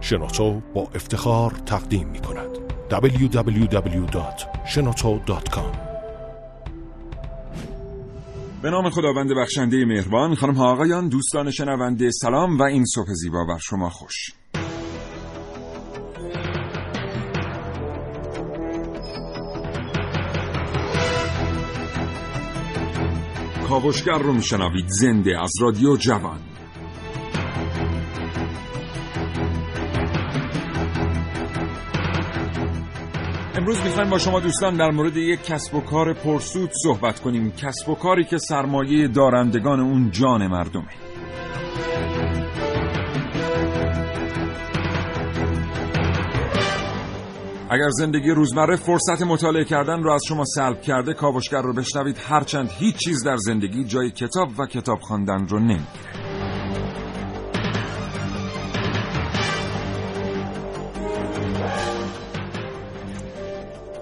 شنوتو با افتخار تقدیم می کند. www.shenoto.com به نام خداوند بخشنده مهربان خانم ها آقایان دوستان شنونده سلام و این صبح زیبا بر شما خوش. کاوشگر رو میشنوید زنده از رادیو جوان. امروز می‌خوایم با شما دوستان در مورد یک کسب و کار پرسود صحبت کنیم. کسب و کاری که سرمایه دارندگان اون جان مردمه. اگر زندگی روزمره فرصت مطالعه کردن رو از شما سلب کرده کاوشگر رو بشنوید. هرچند هیچ چیز در زندگی جای کتاب و کتاب خواندن رو نمی‌گیره.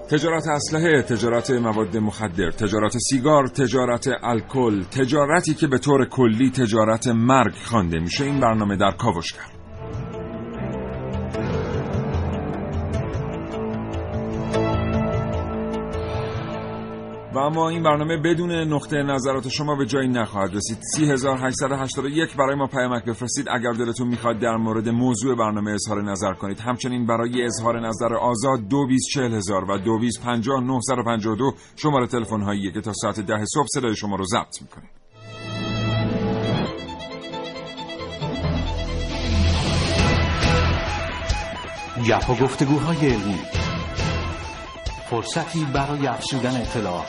تجارت اسلحه، تجارت مواد مخدر، تجارت سیگار، تجارت الکل، تجارتی که به طور کلی تجارت مرگ خوانده میشه این برنامه در کاوشگر. و اما این برنامه بدون نقطه نظرات شما به جایی نخواهد رسید. 3881 برای ما پیامک بفرستید. اگر دلتون می‌خواد در مورد موضوع برنامه اظهار نظر کنید همچنین برای اظهار نظر آزاد 224000 و 2250952 شماره تلفن هایی که تا ساعت ده صبح صدای شما رو ضبط گپ و گفتگوهای علمی فرصتی برای افزودن اطلاع.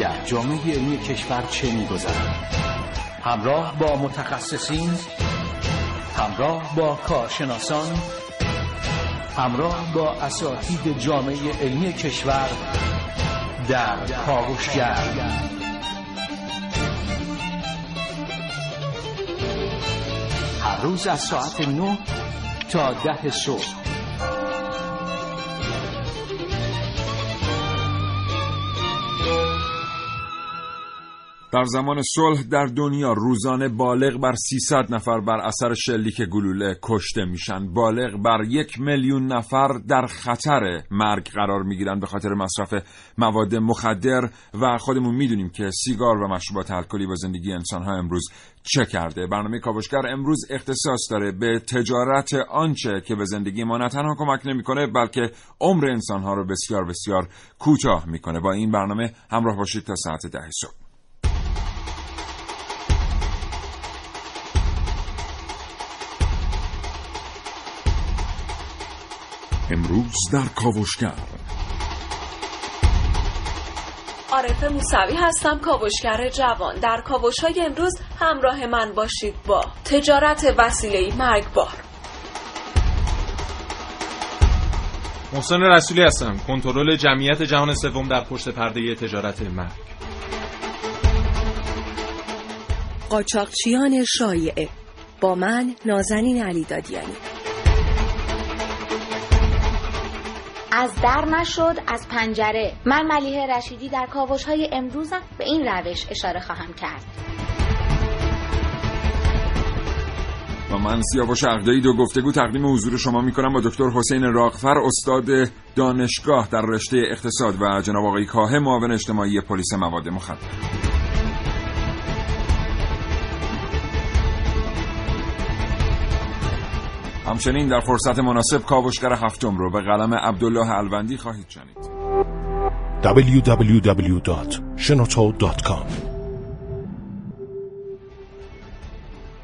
در جامعه علمی کشور چه میگذرد؟ همراه با متخصصین همراه با کارشناسان همراه با اساتید جامعه علمی کشور در کاوشگر. هر روز از ساعت 9 تا ده صبح. در زمان صلح در دنیا روزانه بالغ بر 300 نفر بر اثر شلیک گلوله کشته میشن. بالغ بر یک میلیون نفر در خطر مرگ قرار می‌گیرن به خاطر مصرف مواد مخدر و خودمون می‌دونیم که سیگار و مشروبات الکلی با زندگی انسان ها امروز چه کرده؟ برنامه کاوشگر امروز اختصاص داره به تجارت آنچه که به زندگی ما نه تنها کمک نمی‌کنه بلکه عمر انسان ها رو بسیار بسیار کوتاه می‌کنه. با این برنامه همراه باشید تا ساعت ده صبح. امروز در کاوشگر. عارف موسوی هستم کاوشگر جوان. در کاوش های امروز همراه من باشید با تجارت وسیله مرگبار. محسن رسولی هستم کنترل جمعیت جهان سوم در پشت پرده تجارت مرگ. قاچاقچیان شایعه. با من نازنین علی دادیانی از در نشد از پنجره. من ملیه رشیدی در کاوش های امروزم به این روش اشاره خواهم کرد. و من سیاوش عقدایی دو گفتگو تقدیم حضور شما می کنم با دکتر حسین راقفر استاد دانشگاه در رشته اقتصاد و جناب آقای کاه معاون اجتماعی پلیس مواد مخدر. همچنین در فرصت مناسب کاوشگر هفتم رو به قلم عبدالله الوندی خواهید شنید. www.shenoto.com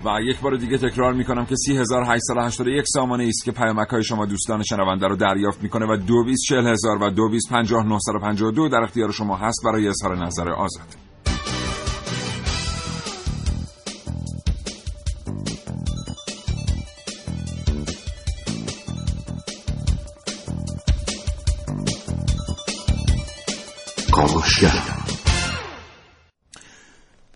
و یک بار دیگه تکرار می‌کنم که 3881 سامانه است که پیامک های شما دوستان شنونده رو دریافت می‌کنه و 224000 و 225952 در اختیار شما هست برای اظهار نظر آزاد.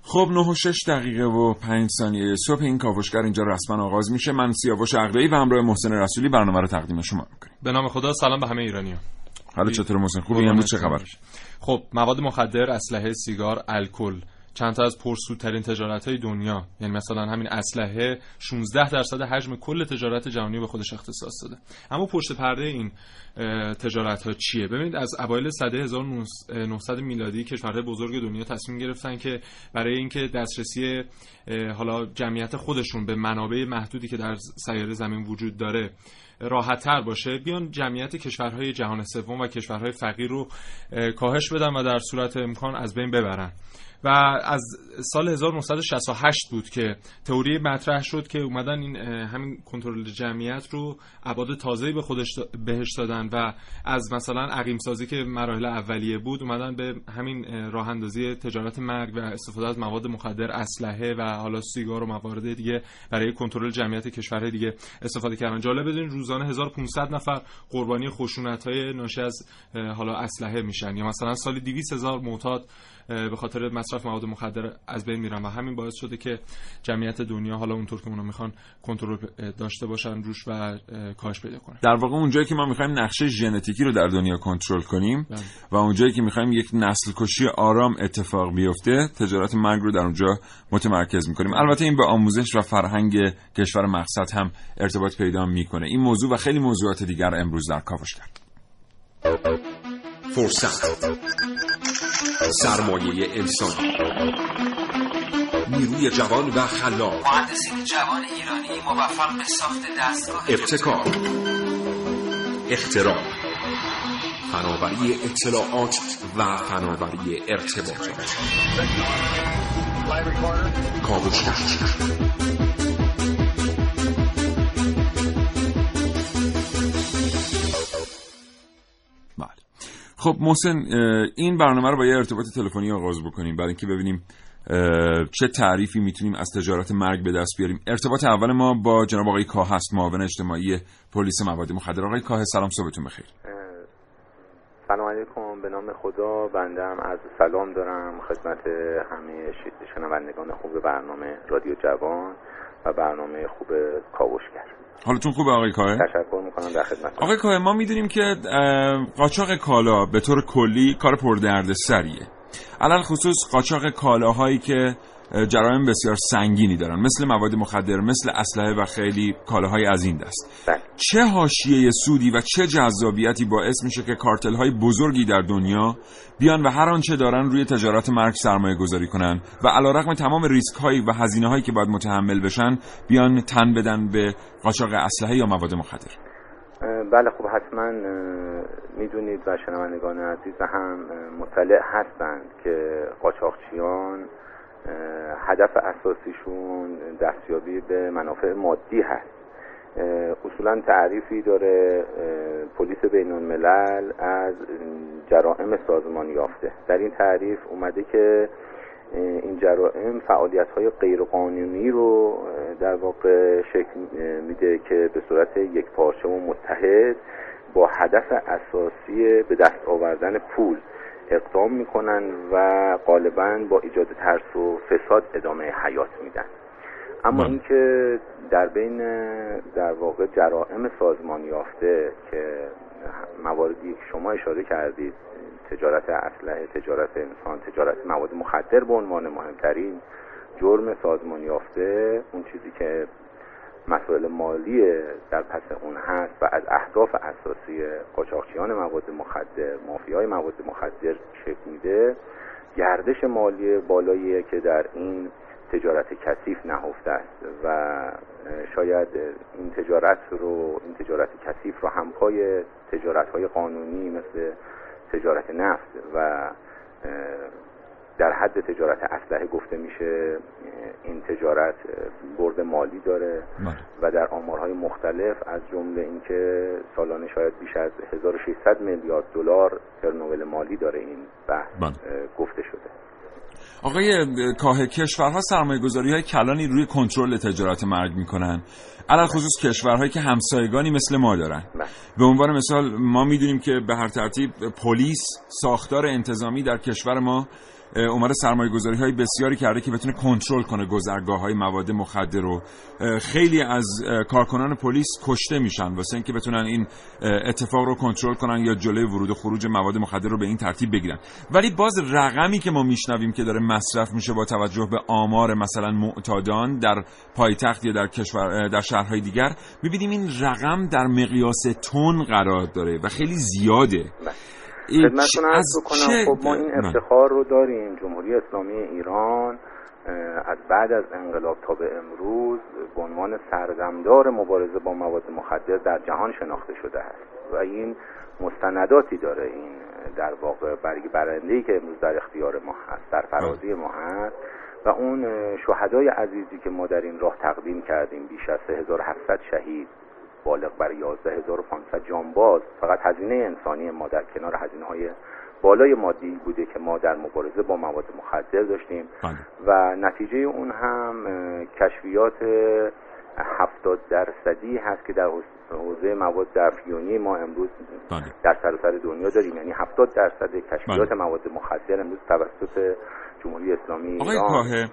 خب 9 و 6 دقیقه و 5 ثانیه صبح این کاوشگر اینجا رسما آغاز میشه. من سیاوش عقدایی و همراه محسن رسولی برنامه رو تقدیم شما می‌کنیم. به نام خدا سلام به همه ایرانی حالا چطور محسن؟ خوبی؟ امروز چه خبر؟ خب مواد مخدر اسلحه سیگار الکل. چند تا از پرسودترین تجارت های دنیا یعنی مثلا همین اسلحه 16 درصد حجم کل تجارت جهانی به خودش اختصاص داده. اما پشت پرده این تجارت ها چیه؟ ببینید از اوایل سده 1900 میلادی کشورهای بزرگ دنیا تصمیم گرفتن که برای اینکه دسترسی حالا جمعیت خودشون به منابع محدودی که در سیاره زمین وجود داره راحتتر باشه بیان جمعیت کشورهای جهان سوم و کشورهای فقیر رو کاهش بدن و در صورت امکان از بین ببرن. و از سال 1968 بود که تئوری مطرح شد که اومدن این همین کنترل جمعیت رو ابعاد تازه‌ای به خودش بهش دادن و از مثلا عقیم سازی که مراحل اولیه بود اومدن به همین راه اندازی تجارت مرگ و استفاده از مواد مخدر اسلحه و حالا سیگار و موارد دیگه برای کنترل جمعیت کشورهای دیگه استفاده کردن. جالب بدونید روزانه 1500 نفر قربانی خشونت‌های ناشی از حالا اسلحه میشن یا مثلا سالی 200 هزار معتاد به خاطر مصرف مواد مخدر از بین میرن و همین باعث شده که جمعیت دنیا حالا اونطور که اونا می‌خوان کنترل داشته باشن روش و کاهش پیدا کنن. در واقع اونجایی که ما می‌خوایم نقشه ژنتیکی رو در دنیا کنترل کنیم بله. و اونجایی که می‌خوایم یک نسل کشی آرام اتفاق بیفته تجارت مرگ رو در اونجا متمرکز می‌کنیم. البته این به آموزش و فرهنگ کشور مقصد هم ارتباط پیدا می‌کنه. این موضوع و خیلی موضوعات دیگر امروز در کاوش کرد. فرصت. سرمایه انسان. نیروی جوان و خلاق. مهندسین جوان ایرانی موفق به ساخت دستگاه ابتکار. اختراع. فناوری اطلاعات و فناوری ارتباطات کاوشگر خب محسن این برنامه رو با یه ارتباط تلفنی آغاز بکنیم. برای اینکه ببینیم چه تعریفی می‌تونیم از تجارت مرگ به دست بیاریم. ارتباط اول ما با جناب آقای کاه هست معاون اجتماعی پلیس مواد مخدر. آقای کاه سلام صبحتون بخیر. سلام علیکم به نام خدا بندم از سلام دارم خدمت همه شنوندگان خوب برنامه رادیو جوان و برنامه خوب کاوشگر. حالتون خوبه آقای کاه؟ تشکر می‌کنم در خدمت آقای کاه ما می‌دونیم که قاچاق کالا به طور کلی کار پردرد سریه علل خصوص قاچاق کالاهایی که جرایم بسیار سنگینی دارن. مثل مواد مخدر مثل اسلحه و خیلی کالاهای از این دست. بله. چه حاشیه سودی و چه جذابیتی باعث میشه که کارتل های بزرگی در دنیا بیان و هر آنچه دارن روی تجارت مرگ سرمایه گذاری کنن و علیرغم تمام ریسک هایی و هزینه هایی که باید متحمل بشن بیان تن بدن به قاچاق اسلحه یا مواد مخدر. بله خب حتما می‌دونید و شنوندگان عزیز هم مطلع هستند که قاچاقچیان هدف اساسیشون دستیابی به منافع مادی هست. اصولا تعریفی داره پلیس بین الملل از جرائم سازمان یافته. در این تعریف اومده که این جرائم فعالیت های غیرقانونی رو در واقع شکل میده که به صورت یک پارچه و متحد با هدف اساسی به دست آوردن پول. اقدام می‌کنن و غالبا با ایجاد ترس و فساد ادامه حیات میدن اما. اینکه در بین در واقع جرائم سازمان یافته که مواردی که شما اشاره کردید تجارت اسلحه تجارت انسان تجارت مواد مخدر به عنوان مهمترین جرم سازمان یافته اون چیزی که مسائل مالی در پس اون هست و از اهداف اساسی قاچاقچیان مواد مخدر مافیای مواد مخدر شکل میده. گردش مالی بالایی که در این تجارت کثیف نهفته است و شاید این تجارت رو این تجارت کثیف رو همپای تجارت های قانونی مثل تجارت نفت و در حد تجارت اسلحه گفته میشه این تجارت برد مالی داره بله. و در آمارهای مختلف از جمله اینکه سالانه شاید بیش از 1600 میلیارد دلار ترنول مالی داره این بحث بله. گفته شده آقای کاه کشورها سرمایه گذاری های کلانی روی کنترل تجارت مرگ می‌کنن علال خصوص کشورهایی که همسایگانی مثل ما دارن بله. به عنوان مثال ما می‌دونیم که به هر ترتیب پلیس ساختار انتظامی در کشور ما اومده سرمایه گذاری های بسیاری کرده که بتونه کنترل کنه گذرگاه های مواد مخدر رو. خیلی از کارکنان پلیس کشته میشن واسه اینکه بتونن این اتفاق رو کنترل کنن یا جلوی ورود و خروج مواد مخدر رو به این ترتیب بگیرن. ولی باز رقمی که ما میشنویم که داره مصرف میشه با توجه به آمار مثلا معتادان در پایتخت یا در کشور در شهرهای دیگر می‌بینیم این رقم در مقیاس تون قرار داره و خیلی زیاده. خدمتتون عرض بکنم خب ما این افتخار رو داریم. جمهوری اسلامی ایران از بعد از انقلاب تا به امروز به عنوان سردمدار مبارزه با مواد مخدر در جهان شناخته شده است. و این مستنداتی داره این در واقع برگ برنده که امروز در اختیار ما هست در فرازی ما هست. و اون شهدای عزیزی که ما در این راه تقدیم کردیم بیش از 3700 شهید بالغ بر 11500 جانباز فقط هزینه انسانی ما در کنار هزینه های بالای مادی بوده که ما در مبارزه با مواد مخدر داشتیم بله. و نتیجه اون هم کشفیات هفتاد درصدی هست که در حوزه مواد افیونی ما امروز بله. در سراسر دنیا داریم یعنی هفتاد درصد کشفیات بله. مواد مخدر امروز توسط جمهوری اسلامی آقای کاهه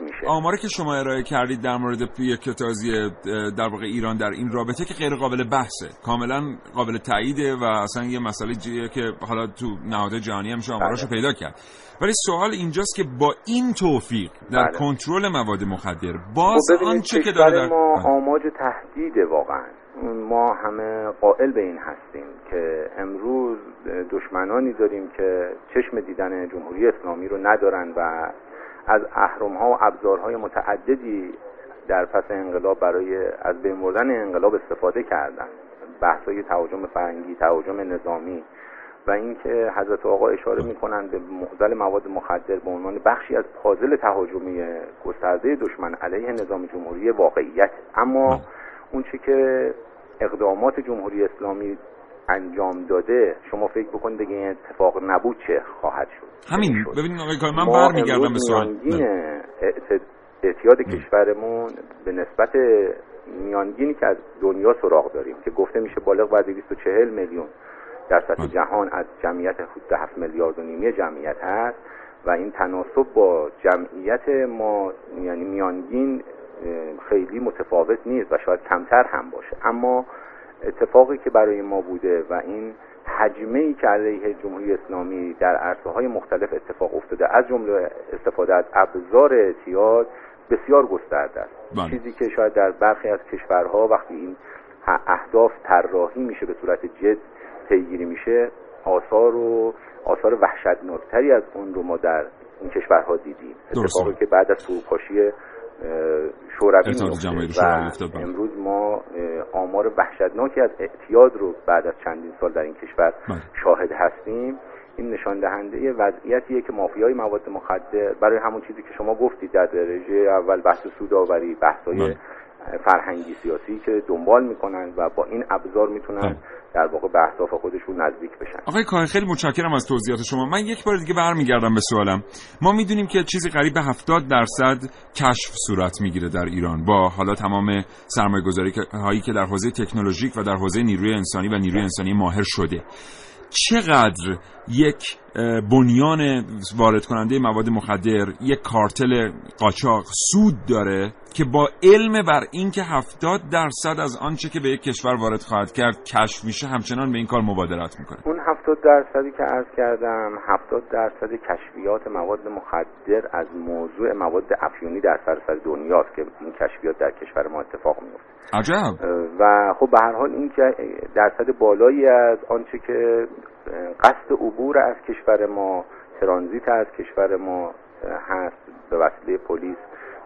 میشه آماری که شما ارائه کردید در مورد کتازی در واقع ایران در این رابطه که غیر قابل بحثه کاملا قابل تاییده و اصلا یه مسئله جیه که حالا تو نهاد جهانی هم آماراشو بله. پیدا کرد ولی سوال اینجاست که با این توفیق در. کنترل مواد مخدر باز خب آنچه که داره ما بله. آماج تهدیده واقعا ما همه قائل به این هستیم که امروز دشمنانی داریم که چشم دیدن جمهوری اسلامی رو ندارن و از اهرم ها و ابزارهای متعددی در پس انقلاب برای از بین بردن انقلاب استفاده کردن. بحث های تهاجم فرنگی تهاجم نظامی و اینکه حضرت آقا اشاره می‌کنند به معضل مواد مخدر به عنوان بخشی از پازل تهاجمی گسترده دشمن علیه نظام جمهوری واقعیت. اما اون چی که اقدامات جمهوری اسلامی انجام داده شما فکر بکنید دیگه این اتفاق نبود چه خواهد شد. همین. ببینید آقای من برمیگردم به سوال. اعتیاد کشورمون به نسبت میانگینی که از دنیا سراغ داریم که گفته میشه بالغ بر 240 میلیون در سطح جهان از جمعیت حدود 7 میلیارد و نیمی جمعیت هست و این تناسب با جمعیت ما یعنی میانگین خیلی متفاوت نیست و شاید کمتر هم باشه. اما اتفاقی که برای ما بوده و این حجمه ای که علیه جمهوری اسلامی در عرصه های مختلف اتفاق افتاده از جمله استفاده از ابزار اعتیاد بسیار گسترده است. بله. چیزی که شاید در برخی از کشورها وقتی این اهداف طراحی میشه به صورت جد پیگیری میشه آثار و آثار وحشتناکتری از اون رو ما در این کشورها دیدیم. اتفاقی که بعد از فروپاشی شوروی و بله. امروز ما آمار وحشتناکی از اعتیاد رو بعد از چندین سال در این کشور بله. شاهد هستیم این نشان دهنده وضعیتیه که مافیای مواد مخدر برای همون چیزی که شما گفتید در درجه اول بحث سوداوری بحثای بله. فرهنگی سیاسی که دنبال می‌کنن و با این ابزار می‌تونن در واقع به اهداف خودشون نزدیک بشن. آقای کاهن خیلی متشکرم از توضیحات شما. من یک بار دیگه برمیگردم به سوالم. ما می‌دونیم که چیزی قریب به 70 درصد کشف صورت می‌گیره در ایران با حالا تمام سرمایه گذاری هایی که در حوزه تکنولوژیک و در حوزه نیروی انسانی و نیروی انسانی ماهر شده. چقدر یک بنیان وارد کننده مواد مخدر یک کارتل قاچاق سود داره که با علم بر اینکه هفتاد درصد از آنچه که به یک کشور وارد خواهد کرد کشف میشه همچنان به این کار مبادرت می‌کنه. اون هفتاد درصدی که عرض کردم هفتاد درصد کشفیات مواد مخدر از موضوع مواد افیونی در سراسر دنیاست که این کشفیات در کشور ما اتفاق میفته عجب. و خب به هر حال این که درصد بالایی از آنچه که قصد عبور از کشور ما ترانزیت از کشور ما هست به وسیله پلیس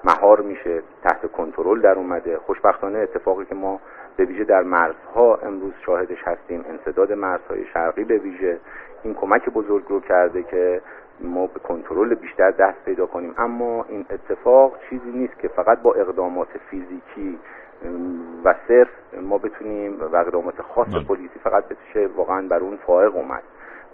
مهار میشه تحت کنترل در اومده. خوشبختانه اتفاقی که ما به ویژه در مرزها امروز شاهدش هستیم انصداد مرزهای شرقی به ویژه. این کمک بزرگ رو کرده که ما به کنترل بیشتر دست پیدا کنیم. اما این اتفاق چیزی نیست که فقط با اقدامات فیزیکی و صرف ما بتونیم و اقدامات خاص بله. پلیسی فقط بشه واقعا بر اون فائق اومد.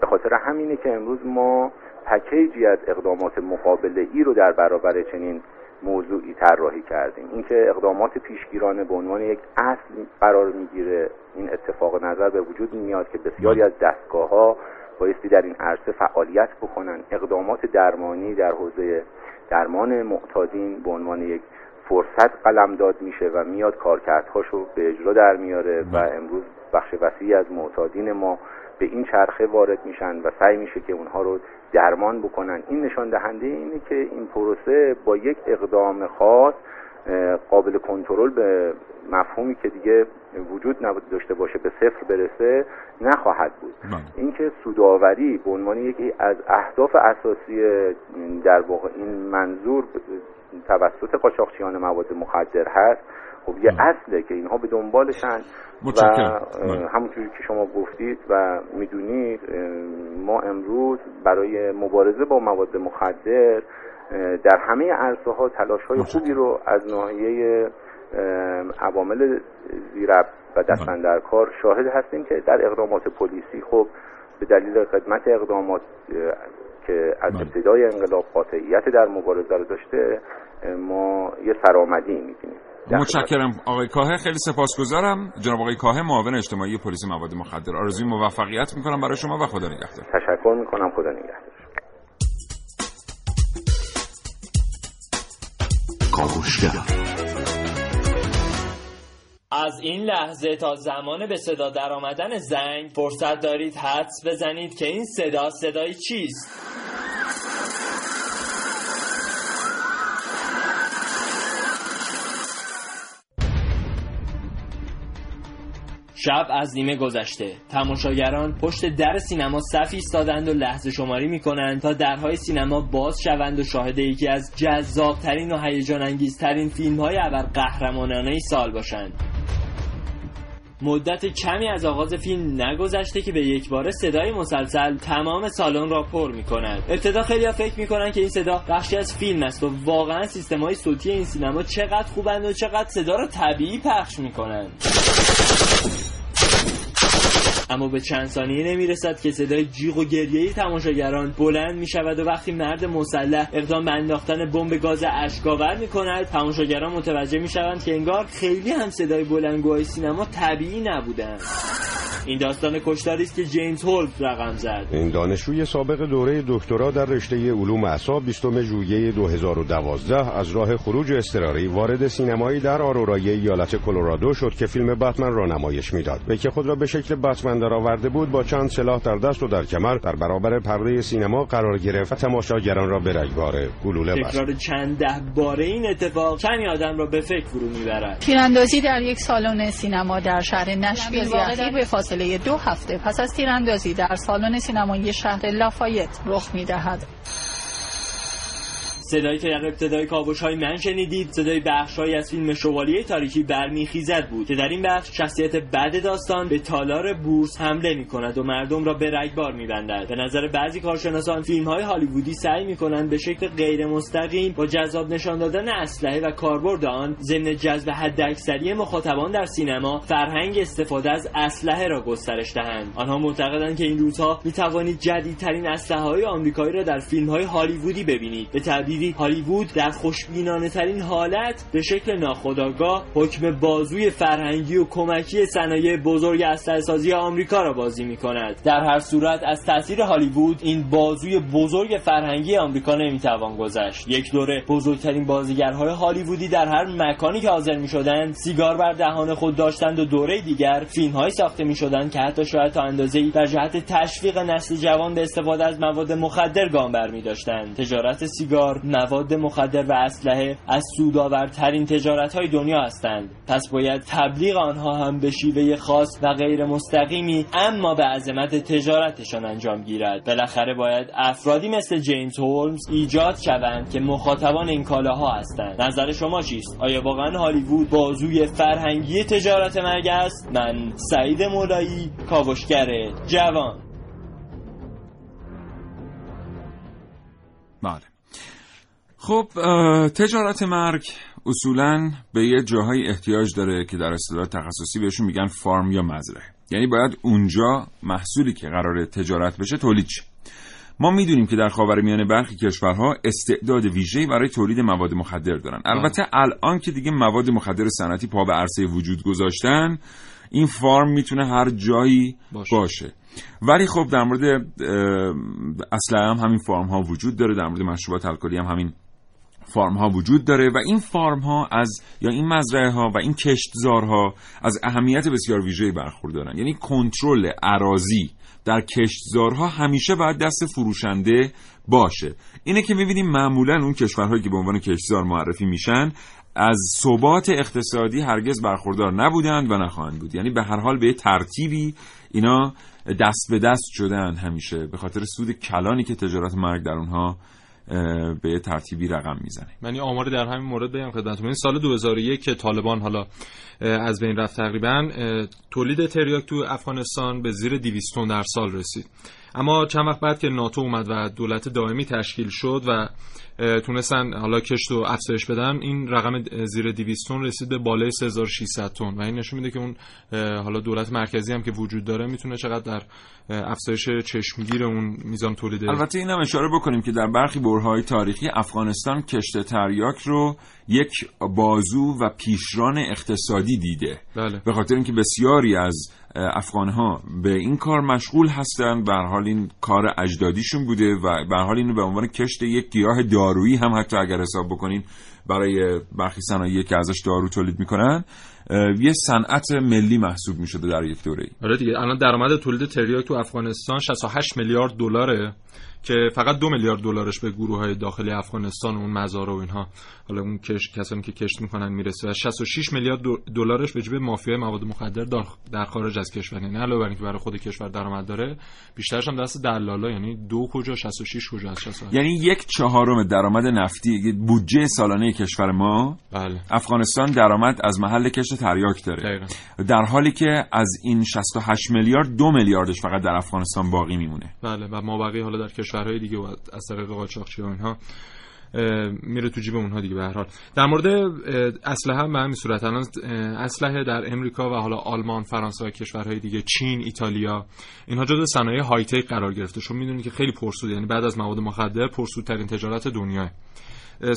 به خاطر همینه که امروز ما پکیجی از اقدامات مقابله ای رو در برابر چنین موضوعی طراحی کردیم. اینکه اقدامات پیشگیرانه به عنوان یک اصل قرار می‌گیره این اتفاق نظر به وجود میاد که بسیاری از دستگاه ها بایستی در این عرصه فعالیت بکنن. اقدامات درمانی در حوزه درمان معتادین به عنوان یک فرصت قلم داد میشه و میاد کارکردهاشو به اجرا در میاره و امروز بخش وسیعی از معتادین ما به این چرخه وارد میشن و سعی میشه که اونها رو درمان بکنن این نشان دهنده اینه که این پروسه با یک اقدام خاص قابل کنترل به مفهومی که دیگه وجود داشته باشه به صفر برسه نخواهد بود بله. اینکه سوداوری به عنوان یکی از اهداف اساسی در واقع این منظور توسط قاچاقچیان مواد مخدر هست. خب یه اصله که اینها به دنبالشن و متشکرم. همونجوری که شما گفتید و می‌دونید ما امروز برای مبارزه با مواد مخدر در همه عرصه ها تلاش های خوبی رو از ناحیه عوامل زیرب و دستن کار شاهد هستیم که در اقدامات پلیسی خب به دلیل خدمت اقدامات که از بله. ابتدای انقلاب قاطعیت در مبارزه رو داشته ما یه سرآمدی می‌بینیم. متشکرم. آقای کاهه خیلی سپاسگزارم. جناب آقای کاهه معاون اجتماعی پلیس مواد مخدر. آرزوی موفقیت می‌کنم برای شما و خدا نگهدار. تشکر می‌کنم. خدا نگهدار. از این لحظه تا زمان به صدا در آمدن زنگ فرصت دارید حدس بزنید که این صدا صدای چیست؟ شب از نیمه گذشته. تماشاگران پشت در سینما صف ایستادند و لحظه شماری می کنند تا درهای سینما باز شوند و شاهد یکی از جذابترین و هیجان انگیزترین فیلم های ابر قهرمانانه سال باشند. مدت کمی از آغاز فیلم نگذشته که به یک بار صدای مسلسل تمام سالن را پر می کند ابتدا خیلی فکر می کنند که این صدا بخشی از فیلم است و واقعا سیستم های صوتی این سینما چقدر خوبند و چقدر صدا را طبیعی پخش می کنند اما به چند ثانیه نمی رسد که صدای جیغ و گریه تماشاگران بلند می شود و وقتی مرد مسلح اقدام به انداختن بمب گاز اشکاور می کند تماشاگران متوجه می شوند که انگار خیلی هم صدای بلندگوهای سینما طبیعی نبودند. این داستان کشتاری است که جیمز هولت رقم زد این دانشجوی سابق دوره دکترا در رشته علوم اعصاب 20 ژوئیه 2012 از راه خروج اضطراری وارد سینمایی در آرورای ایالت کلرادو شد که فیلم بتمن را نمایش می‌داد. وی که خود را به شکل بتمن درآورده بود با چند سلاح در دست و در کمر در برابر پرده سینما قرار گرفت و تماشاگران را به رگبار گلوله بست. تکرار چند ده باره این اتفاق کمی آدم را به فکر فرو می‌برد تیراندازی در یک سالن سینما در شهر نشویل اخیر به فاصله دو هفته پس از تیراندازی در سالن سینمایی شهر لافایت رخ می‌دهد. صدایی که در ابتدای کاوش های من شنیدید. صدای بخشهایی از فیلم شوالیه تاریکی برمیخیزد بود که در این بخش شخصیت بد داستان به تالار بورس حمله می کند و مردم را به رگبار می بندد. به نظر بعضی کارشناسان فیلم های هالیوودی سعی می کنند به شکل غیر مستقیم با جذاب نشان دادن اسلحه و کاربرد آن ضمن جذب حداکثری مخاطبان در سینما فرهنگ استفاده از اسلحه را گسترش دهند. آنها معتقدند که این روزها می توانید جدیدترین اسلحه های آمریکایی را در فیلم های هالیوودی ببینید. به تعبیری هالیوود در خوشبینانه ترین حالت به شکل ناخودآگاه حکم بازوی فرهنگی و کمکی صنایع بزرگ اسلحه سازی آمریکا را بازی می کند در هر صورت از تاثیر هالیوود این بازوی بزرگ فرهنگی آمریکا نمی‌توان گذشت. یک دوره بزرگترین بازیگرهای هالیوودی در هر مکانی که حاضر می شدند سیگار بر دهان خود داشتند و دوره دیگر فیلم ساخته می شدند که حتی شاید تا اندازه در جهت تشویق نسل جوان به استفاده از مواد مخدر گام بر می داشتند تجارت سیگار مواد مخدر و اسلحه از سودآورترین تجارت های دنیا هستند. پس باید تبلیغ آنها هم به شیوه خاص و غیر مستقیمی اما به عظمت تجارتشان انجام گیرد. بالاخره باید افرادی مثل جیمز هولمز ایجاد شوند که مخاطبان این کالاها هستند. نظر شما چیست؟ آیا واقعا هالیوود بازوی فرهنگی تجارت مرگ است؟ من سعید مولایی کاوشگر جوان. بله. خب تجارت مرگ اصولا به یه جاهای احتیاج داره که در اصطلاح تخصصی بهشون میگن فارم یا مزرعه. یعنی باید اونجا محصولی که قرار تجارت بشه تولید شه. ما می‌دونیم که در خاورمیانه برخی کشورها استعداد ویژه‌ای برای تولید مواد مخدر دارن. البته الان که دیگه مواد مخدر صنعتی پا به عرصه وجود گذاشتن این فارم می‌تونه هر جایی باشه, باشه. ولی خب در مورد اصلا هم همین فارم ها وجود داره در مورد مشروبات الکلی هم همین فارم ها وجود داره و این فارم ها از یا این مزرعه ها و این کشتزارها از اهمیت بسیار ویژه‌ای برخوردارن. یعنی کنترل اراضی در کشتزارها همیشه باید دست فروشنده باشه. اینه که می‌بینیم معمولا اون کشورهایی که به عنوان کشتزار معرفی میشن از ثبات اقتصادی هرگز برخوردار نبودند و نخواهند بود. یعنی به هر حال به ترتیبی اینا دست به دست شدن همیشه. به خاطر سود کلانی که تجارت مرگ در اونها به ترتیبی رقم می‌زنه. من آمار در همین مورد بگم خدمتتون. این سال 2001 که طالبان حالا از بین رفت تقریبا تولید تریاک تو افغانستان به زیر 200 تن در سال رسید. اما چند وقت بعد که ناتو اومد و دولت دائمی تشکیل شد و تونستن حالا کشت و افزایش بدن این رقم زیر 200 تن رسید به بالای 3600 تن و این نشون میده که اون حالا دولت مرکزی هم که وجود داره می‌تونه چقدر در افزایش چشمگیر اون میزان تولید البته اینم اشاره بکنیم که در برخی برهای تاریخی افغانستان کشت تریاک رو یک بازو و پیشران اقتصادی دیده بله. به خاطر اینکه بسیاری از افغان ها به این کار مشغول هستند به حال این کار اجدادیشون بوده و به حال اینو به عنوان کشت یک گیاه دارویی هم حتی اگر حساب بکنین برای برخی صنایعی که ازش دارو تولید می‌کنن یه صنعت ملی محسوب می‌شده در یک دوره آره دیگه الان درآمد تولید تریاک تو افغانستان 68 میلیارد دلاره. که فقط دو میلیارد دلارش به گروه های داخلی افغانستان و اون مزار و اینها حالا اون کش... کسانی که کشت می‌کنن می‌رسه و 66 میلیارد دلارش به جیب مافیای مواد مخدر در خارج از کشور یعنی علاوه بر اینکه برای خود کشور درآمد داره بیشترش هم دست دلالا یعنی دو کجا 66 کجا از 68 یعنی یک چهارم درآمد نفتی بودجه سالانه کشور ما بله. افغانستان درآمد از محل کشت تریاک داره دقیقا. در حالی که از این 68 میلیارد دو میلیاردش فقط در افغانستان باقی میمونه بله و ما بقیه حالا در کشورهای دیگه و از طریق قاچاقچی و اینها میره تو جیب اونها دیگه به هر حال. در مورد اسلحه به همین صورت. الان اسلحه در امریکا و حالا آلمان فرانسه و کشورهای دیگه چین ایتالیا اینها جزو صنایع های تک قرار گرفته. چون می‌دونید که خیلی پرسود یعنی بعد از مواد مخدر پرسودترین تجارت دنیاه.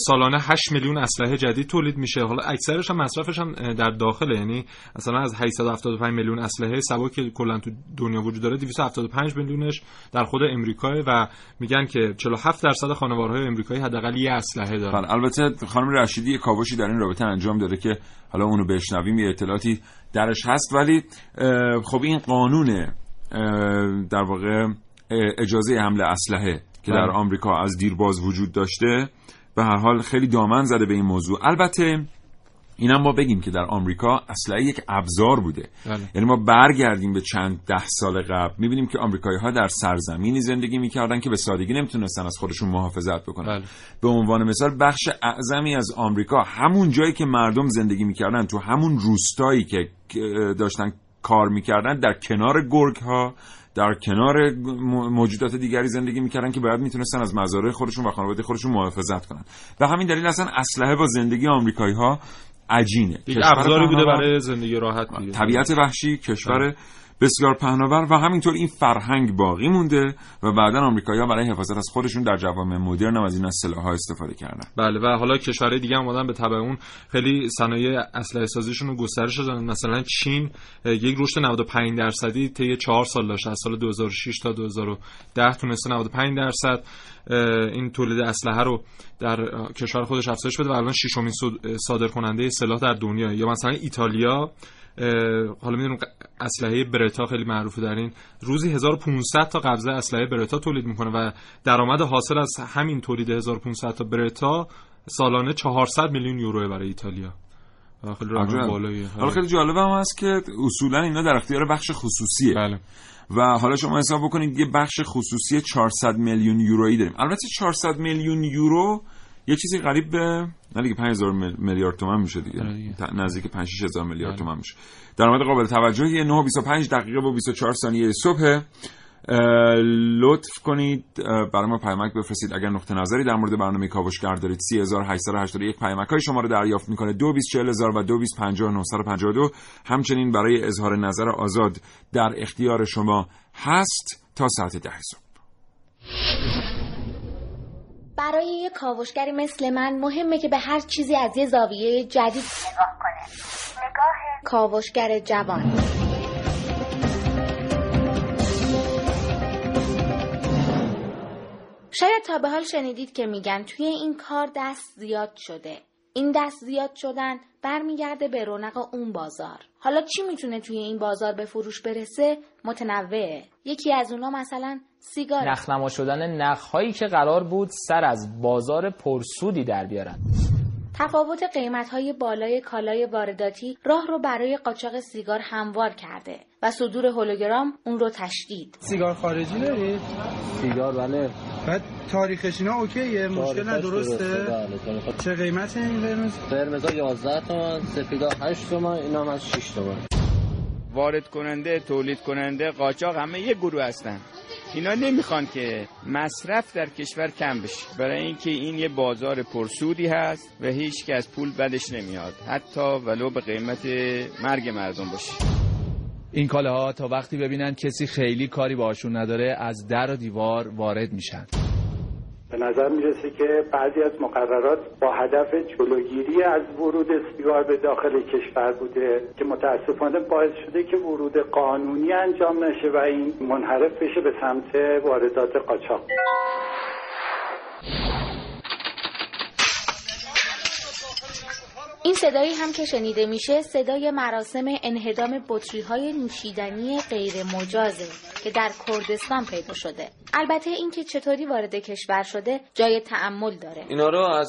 سالانه 8 میلیون اسلحه جدید تولید میشه. حالا اکثرش هم مصرفش هم در داخله. یعنی مثلا از 875 میلیون اسلحه سبک که کلا تو دنیا وجود داره 275 میلیونش در خود امریکا و میگن که 47 درصد خانوارهای امریکایی حداقل یه اسلحه دارن. بله، البته خانم رشیدی کاوشی در این رابطه انجام داده که حالا اونو بشنویم یه اطلاعاتی درش هست. ولی خب این قانون در واقع اجازه حمله اسلحه که در بله. آمریکا از دیرباز وجود داشته به هر حال خیلی دامن زده به این موضوع البته اینم ما بگیم که در آمریکا اصلا یک ابزار بوده بله. یعنی ما برگردیم به چند ده سال قبل می‌بینیم که آمریکایی ها در سرزمینی زندگی می‌کردن که به سادگی نمی‌تونستن از خودشون محافظت بکنن بله. به عنوان مثال بخش اعظمی از آمریکا همون جایی که مردم زندگی می‌کردن تو همون روستایی که داشتن کار می‌کردن در کنار گرگ ها در کنار موجودات دیگری زندگی می‌کردن که باید می‌تونستن از مزارع خودشون و خانواده خودشون محافظت کنن. و همین دلیل اصلا اسلحه با زندگی آمریکایی ها عجینه ابزاری بوده برای زندگی راحت طبیعت وحشی کشور بسیار پهناور و همینطور این فرهنگ باقی مونده و بعدا آمریکایی‌ها برای حفاظت از خودشون در جوامع مدرن از این سلاح‌ها استفاده کردن. بله و حالا کشورهای دیگه هم به تبع اون خیلی صنایع اسلحه سازیشون رو گسترش دادن. مثلا چین یک رشد 95 درصدی طی 4 سال داشت از سال 2006 تا 2010 تونسته 95 درصد این تولید اسلحه رو در کشور خودش افزایش بده و الان ششمین صادر کننده سلاح در دنیا. یا مثلا ایتالیا حالا می‌دونم اسلحه برتا خیلی معروفه در این. روزی 1500 تا قبضه اسلحه برتا تولید می‌کنه و درآمد حاصل از همین تولید 1500 تا برتا سالانه 400 میلیون یورو برای ایتالیا. خیلی بالاییه حالا خیلی جالب هم هست که اصولا اینا در اختیار بخش خصوصیه. بله. و حالا شما حساب بکنید یه بخش خصوصی 400 میلیون یورویی داریم. البته 400 میلیون یورو یه چیزی قریب به نه دیگه 5000 میلیارد تومان میشه دیگه. آره نزدیک 5 6000 میلیارد بله. تومان میشه. درآمد قابل توجهی 9 25 دقیقه و 24 ثانیه صبح لطف کنید. برای ما پیامک بفرستید اگر نقطه نظری در مورد برنامه کاوشگر دارید 3881 پیامک های شما رو دریافت می‌کنه. 224000 و 225952 همچنین برای اظهار نظر آزاد در اختیار شما هست تا ساعت ده صبح. برای یه کاوشگری مثل من مهمه که به هر چیزی از یه زاویه جدید نگاه کنه. نگاه کاوشگر جوان. شاید تا به حال شنیدید که میگن توی این کار دست زیاد شده. این دست زیاد شدن برمیگرده به رونق اون بازار. حالا چی می‌تونه توی این بازار به فروش برسه؟ متنوعه. یکی از اونا مثلا سیگار نخنما شدن نخهایی که قرار بود سر از بازار پرسودی در بیارن. تفاوت قیمت های بالای کالای وارداتی راه رو برای قاچاق سیگار هموار کرده و صدور هولوگرام اون رو تشدید. سیگار خارجی دارید؟ سیگار بله. بعد تاریخش اینا اوکیه؟ مشکل ندرسته بله چه قیمت این قرمز؟ قرمزا 11 تومن سفیدا 8 تومن اینا هم از 6 تومن. وارد کننده تولید کننده قاچاق همه یه گروه هستن. اینا نمی‌خوان که مصرف در کشور کم بشه. برای اینکه این یه بازار پرسودی هست و هیچ که از پول بدش نمیاد. حتی ولو به قیمت مرگ مردم باشه. این کاله ها تا وقتی ببینن کسی خیلی کاری باشون نداره از در و دیوار وارد میشن. به نظر می‌رسه که بعضی از مقررات با هدف جلوگیری از ورود سیگار به داخل کشور بوده که متاسفانه باعث شده که ورود قانونی انجام نشه و این منحرف بشه به سمت واردات قاچاق. این صدایی هم که شنیده میشه صدای مراسم انهدام بطری های نوشیدنی غیر مجازه که در کردستان پیدا شده. البته اینکه چطوری وارد کشور شده جای تعمل داره. اینا رو از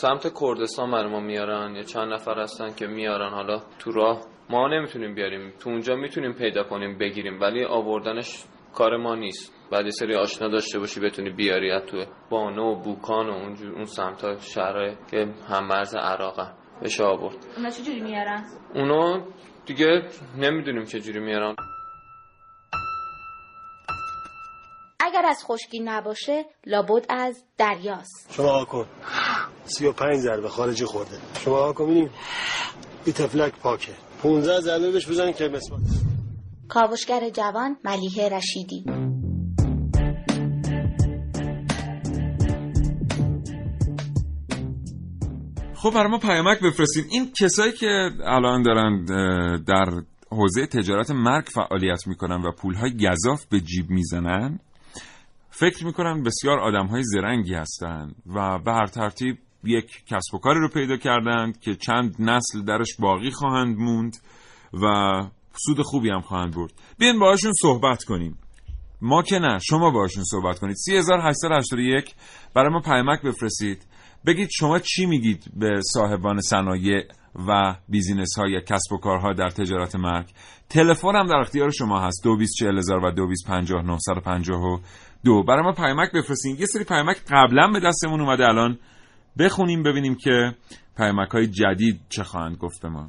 سمت کردستان برای ما میارن. یا چند نفر هستن که میارن. حالا تو راه ما نمی‌تونیم بیاریم. تو اونجا می‌تونیم پیدا کنیم بگیریم. ولی آوردنش کار ما نیست. بعد یه سری آشنا داشته باشی بتونی بیاری. از تو بانو و بوکان و اونجور اون سمت ها شهرهای که هم مرز عراقه بشه آورد. اونا چجوری میارن؟ اونا دیگه نمی‌دونیم چجوری میارن. اگر از خشکی نباشه لابد از دریاست. شما آکن سی و پنج ضربه خارجی خورده. شما آکن بینیم این تفلک پاکه. 15 ضربه بهش بزنین که مسمار کاوشگر جوان ملیحه رشیدی. خب برای ما پیامک بفرستید این کسایی که الان دارن در حوزه تجارت مرگ فعالیت می‌کنن و پولهای گذاف به جیب می‌زنن فکر می‌کنن بسیار آدم های زرنگی هستند و به هر ترتیب یک کسب و کاری رو پیدا کردند که چند نسل درش باقی خواهند موند و سود خوبی هم خواهند برد. بیاین باهاشون صحبت کنیم. ما که نه شما باهاشون صحبت کنید. 3881 برای ما پیامک بفرستید. بگید شما چی میگید به صاحبان صنایع؟ و بیزینس های کسب و کارها در تجارت مرگ. تلفن هم در اختیار شما هست. 224000 و 225952 برای ما پیامک بفرستین. یه سری پیامک قبلا به دستمون اومده. الان بخونیم ببینیم که پیامک های جدید چه خواهند گفت ما.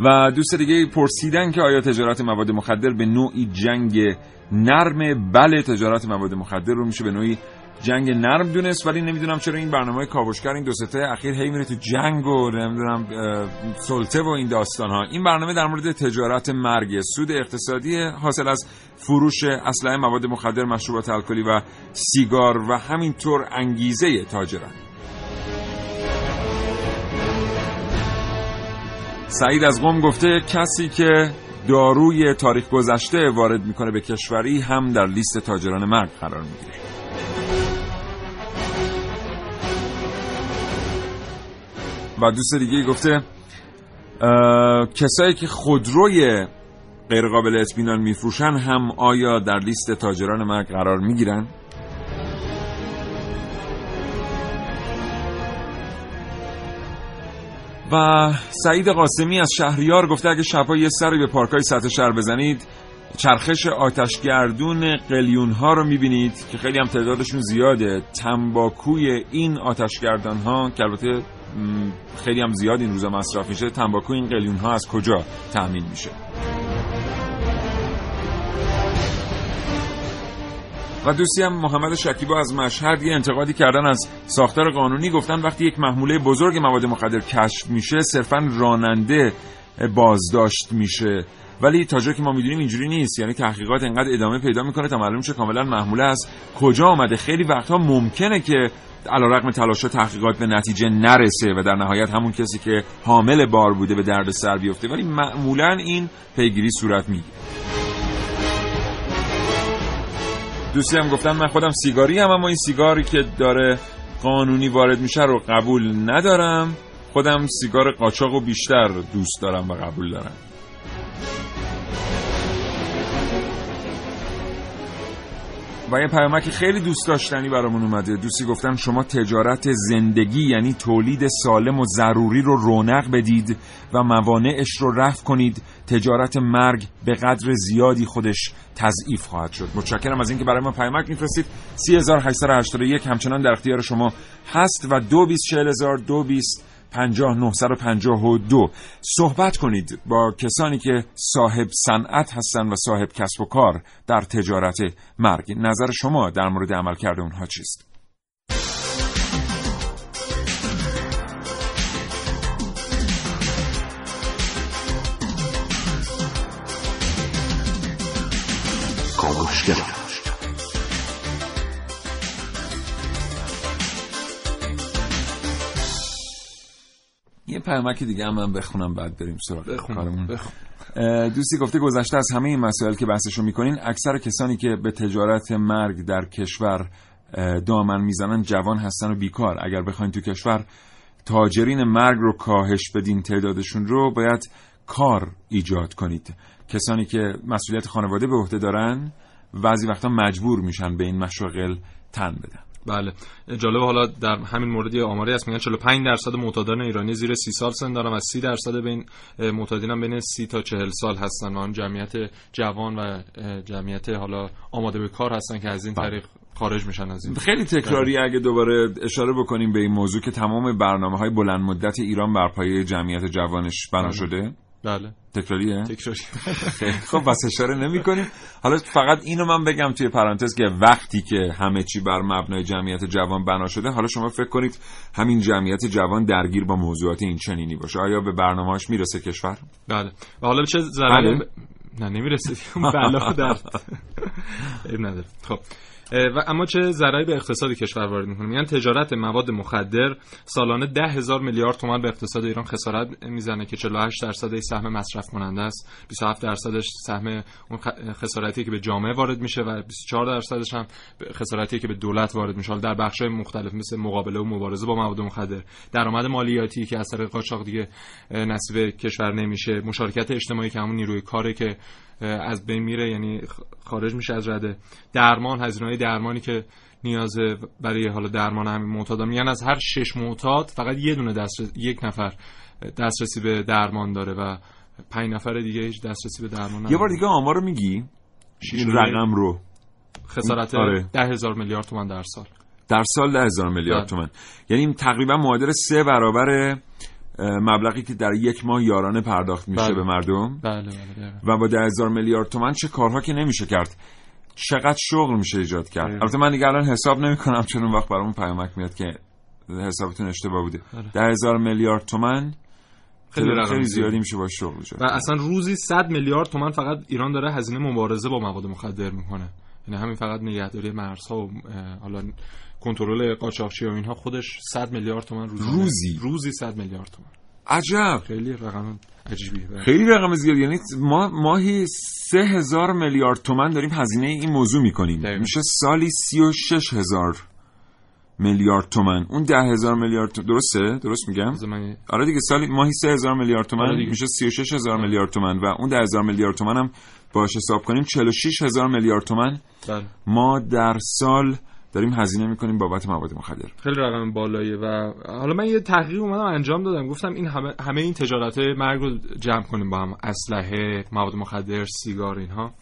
و دوست دیگه پرسیدن که آیا تجارت مواد مخدر به نوعی جنگ نرم؟ بله تجارت مواد مخدر رو میشه به نوعی جنگ نرم دونست ولی نمی‌دونم چرا این برنامه کاوشگر این دو سته اخیر هی میره تو جنگ و نمی‌دونم سلطه و این داستان ها این برنامه در مورد تجارت مرگ سود اقتصادی حاصل از فروش اسلحه مواد مخدر مشروبات الکلی و سیگار و همینطور انگیزه تاجران. سعید از قم گفته کسی که داروی تاریخ گذشته وارد می‌کنه به کشوری هم در لیست تاجران مرگ قرار می‌گیره و دوست دیگه گفته کسایی که خودروی غیرقابل اطمینان میفروشن هم آیا در لیست تاجران مرگ قرار می‌گیرن؟ و سعید قاسمی از شهریار گفته اگه شبها یه سری به پارکای سطح شهر بزنید چرخش آتشگردون قلیون ها رو می‌بینید که خیلی هم تعدادشون زیاده. تنباکوی این آتشگردان ها که البته خیلی هم زیاد این روزا مصرف میشه تنباکوی این قلیون ها از کجا تأمین میشه؟ و دوستی هم محمد شکیبا از مشهد یه انتقادی کردن از ساختار قانونی گفتن وقتی یک محموله بزرگ مواد مخدر کشف میشه صرفا راننده بازداشت میشه. ولی تا جایی که ما می‌دونیم اینجوری نیست. یعنی تحقیقات انقدر ادامه پیدا می‌کنه تا معلوم شه کاملا محموله از کجا آمده. خیلی وقتها ممکنه که علیرغم تلاش تحقیقات به نتیجه نرسه و در نهایت همون کسی که حامل بار بوده به درد سر بیفته. ولی معمولا این پیگیری صورت می‌گیره. دوستی هم گفتن من خودم سیگاری هم اما این سیگاری که داره قانونی وارد میشه رو قبول ندارم. خودم سیگار قاچاق و بیشتر دوست دارم و قبول دارم. و یه پیامک خیلی دوست داشتنی برامون اومده. دوستی گفتن شما تجارت زندگی یعنی تولید سالم و ضروری رو رونق بدید و موانعش رو رفع کنید. تجارت مرگ به قدر زیادی خودش تضعیف خواهد شد. متشکرم از اینکه برای ما پیامک میفرستید. 3881 همچنان در اختیار شما هست و 224000 دو. صحبت کنید با کسانی که صاحب صنعت هستند و صاحب کسب و کار در تجارت مرگ. نظر شما در مورد عملکرد اونها چیست؟ کاموشگر پیامک دیگه هم من بخونم بعد بریم سراغ کارمون. دوستی گفته گذشته از همه این مسائل که بحثشو می‌کنین اکثر کسانی که به تجارت مرگ در کشور دامن می‌زنن جوان هستن و بیکار. اگر بخواین تو کشور تاجرین مرگ رو کاهش بدین تعدادشون رو باید کار ایجاد کنید. کسانی که مسئولیت خانواده به عهده دارن بعضی وقتا مجبور میشن به این مشاغل تن بدن. بله جالب حالا در همین مورد یه آماری هست میگن 45 درصد معتادان ایرانی زیر 30 سال سن دارن و 30 درصد بین معتادین هم بین 30 تا 40 سال هستن و آن جمعیت جوان و جمعیت حالا آماده به کار هستن که از این بله. طریق خارج میشن از این خیلی تکراری بله. اگه دوباره اشاره بکنیم به این موضوع که تمام برنامه های بلند مدت ایران بر پایه جمعیت جوانش بنا بله. شده بله. تکراریه؟ تکراری خب بس اشاره نمی کنیم. حالا فقط اینو من بگم توی پرانتز که وقتی که همه چی بر مبنای جمعیت جوان بنا شده حالا شما فکر کنید همین جمعیت جوان درگیر با موضوعات این چنینی باشه. آیا به برنامه‌اش می‌رسه کشور؟ بله. و حالا چه ضرری بله. نه نمی‌رسه. بلا در نداره. خب. و اما چه ضرری به اقتصاد کشور وارد می‌کنه؟ میگن تجارت مواد مخدر سالانه ده هزار میلیارد تومان به اقتصاد ایران خسارت می‌زنه که 48 درصد سهم مصرف کننده است 27 درصدش سهم اون خسارتی که به جامعه وارد میشه و 24 درصدش هم خسارتی که به دولت وارد میشه. در بخش مختلف مثل مقابله و مبارزه با مواد مخدر درآمد مالیاتی که طریق قاچاق دیگه نصیب کشور نمیشه مشارکت اجتماعی که همون نیروی کاره که از بین میره یعنی خارج میشه از رده. درمان هزینه درمانی که نیازه برای حالا درمان همین معتادا میگن از هر شش معتاد فقط یه دونه دسترس... یک نفر دسترسی به درمان داره و پنج نفر دیگه هیچ دسترسی به درمان یه بار دیگه آمار رو میگی؟ این رقم رو. خسارت آره. ده هزار میلیارد تومن در سال. در سال ده هزار میلیارد بله. تومن یعنی تقریبا معادل سه برابر مبلغی که در یک ماه یارانه پرداخت میشه بله. به مردم. بله بله و با ده هزار میلیارد تومن چه کارها که نمیشه کرد. چقدر شغل میشه ایجاد کرد. البته من دیگه الان حساب نمی کنم چون اون وقت برامون پیامک میاد که حسابتون اشتباه بوده. ده هزار میلیارد تومن خیلی, خیلی زیادی. میشه با شغل و اصلا روزی 100 میلیارد تومن فقط ایران داره هزینه مبارزه با مواد مخدر می‌کنه. یعنی همین فقط نگهداری مرزها و حالا کنترل قاچاقچی و اینها خودش 100 میلیارد تومان روزی روزی؟ روزی 100 میلیارد تومان. عجب. خیلی رقم عجیبی خیلی رقم زیادی. یعنی ما ماهی سه هزار میلیارد تومن داریم هزینه این موضوع می‌کنیم. دقیقا. میشه سالی سی و شش هزار میلیارد تومن اون ده هزار میلیارد درسته؟ درست میگم؟ آره دیگه سالی ماهی سه هزار میلیارد تومن آره میشه سی و شش هزار میلیارد تومن و اون ده هزار میلیارد تومن هم باش حساب کنیم. چهل و شش هزار میلیارد تومن بله. ما در سال داریم هزینه می‌کنیم بابت مواد مخدر. خیلی رقم بالاییه و حالا من یه تحقیق اومدم انجام دادم. گفتم این همه, همه این تجارت مرگ رو جمع کنیم با هم. اسلحه مواد مخدر سیگار اینها.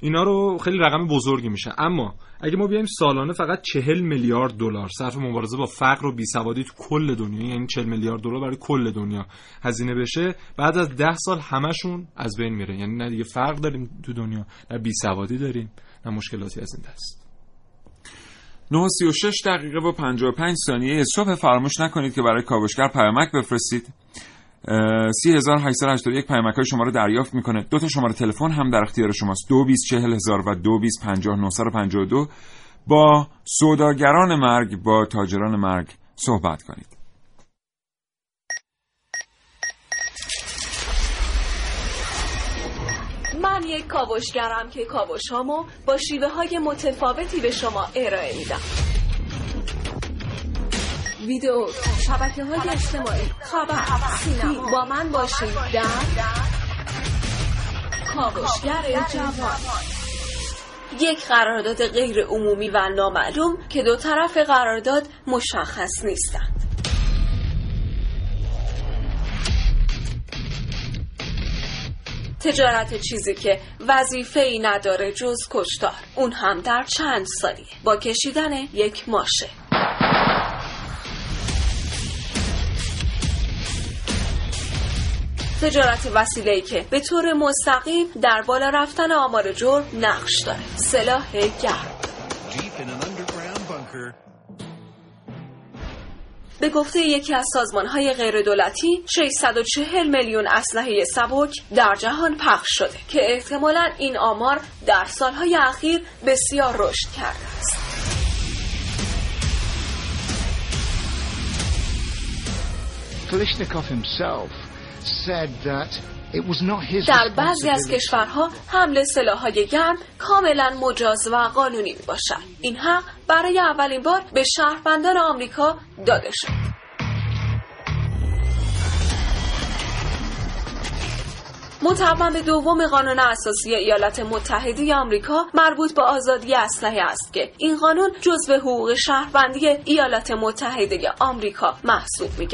اینا رو خیلی رقم بزرگی میشه. اما اگه ما بیایم سالانه فقط چهل میلیارد دلار صرف مبارزه با فقر و بیسوادی تو کل دنیا یعنی 40 میلیارد دلار برای کل دنیا هزینه بشه بعد از ده سال همشون از بین میره. یعنی نه دیگه فرق داریم تو دنیا نه بیسوادی داریم نه مشکلاتی از این دست. 936 دقیقه و 55 ثانیه. صبح فراموش نکنید که برای کاوشگر پیامک بفرستید. 3881 پیامک های شما رو دریافت می‌کنه. دو تا شماره تلفن هم در اختیار شماست. 224000 و 2250 با سوداگران مرگ با تاجران مرگ صحبت کنید. من یک کاوشگرم که کاوش هامو با شیوه های متفاوتی به شما ارائه میدم. ویدیو شبکه های اجتماعی خبر سینما. با من باشید در کاوشگر جوان. یک قرارداد غیر عمومی و نامعلوم که دو طرف قرارداد مشخص نیستند تجارت چیزی که وظیفه ای نداره جز کشتار. اون هم در چند سالیه با کشیدن یک ماشه. تجارت وسیله‌ای که به طور مستقیم در بالا رفتن آمار جرم نقش داره. سلاح گرم. به گفته یکی از سازمانهای غیر دولتی 640 میلیون اسلحه سبک در جهان پخش شده که احتمالا این آمار در سالهای اخیر بسیار رشد کرده است. Kalishnikov himself said that در بعضی از کشورها حمل سلاحهای گرم کاملا مجاز و قانونی می باشد. این حق برای اولین بار به شهروندان آمریکا داده شد. متمم دوم قانون اساسی ایالات متحده آمریکا مربوط به آزادی اسلحه است که این قانون جزو حقوق شهروندی ایالات متحده آمریکا محسوب می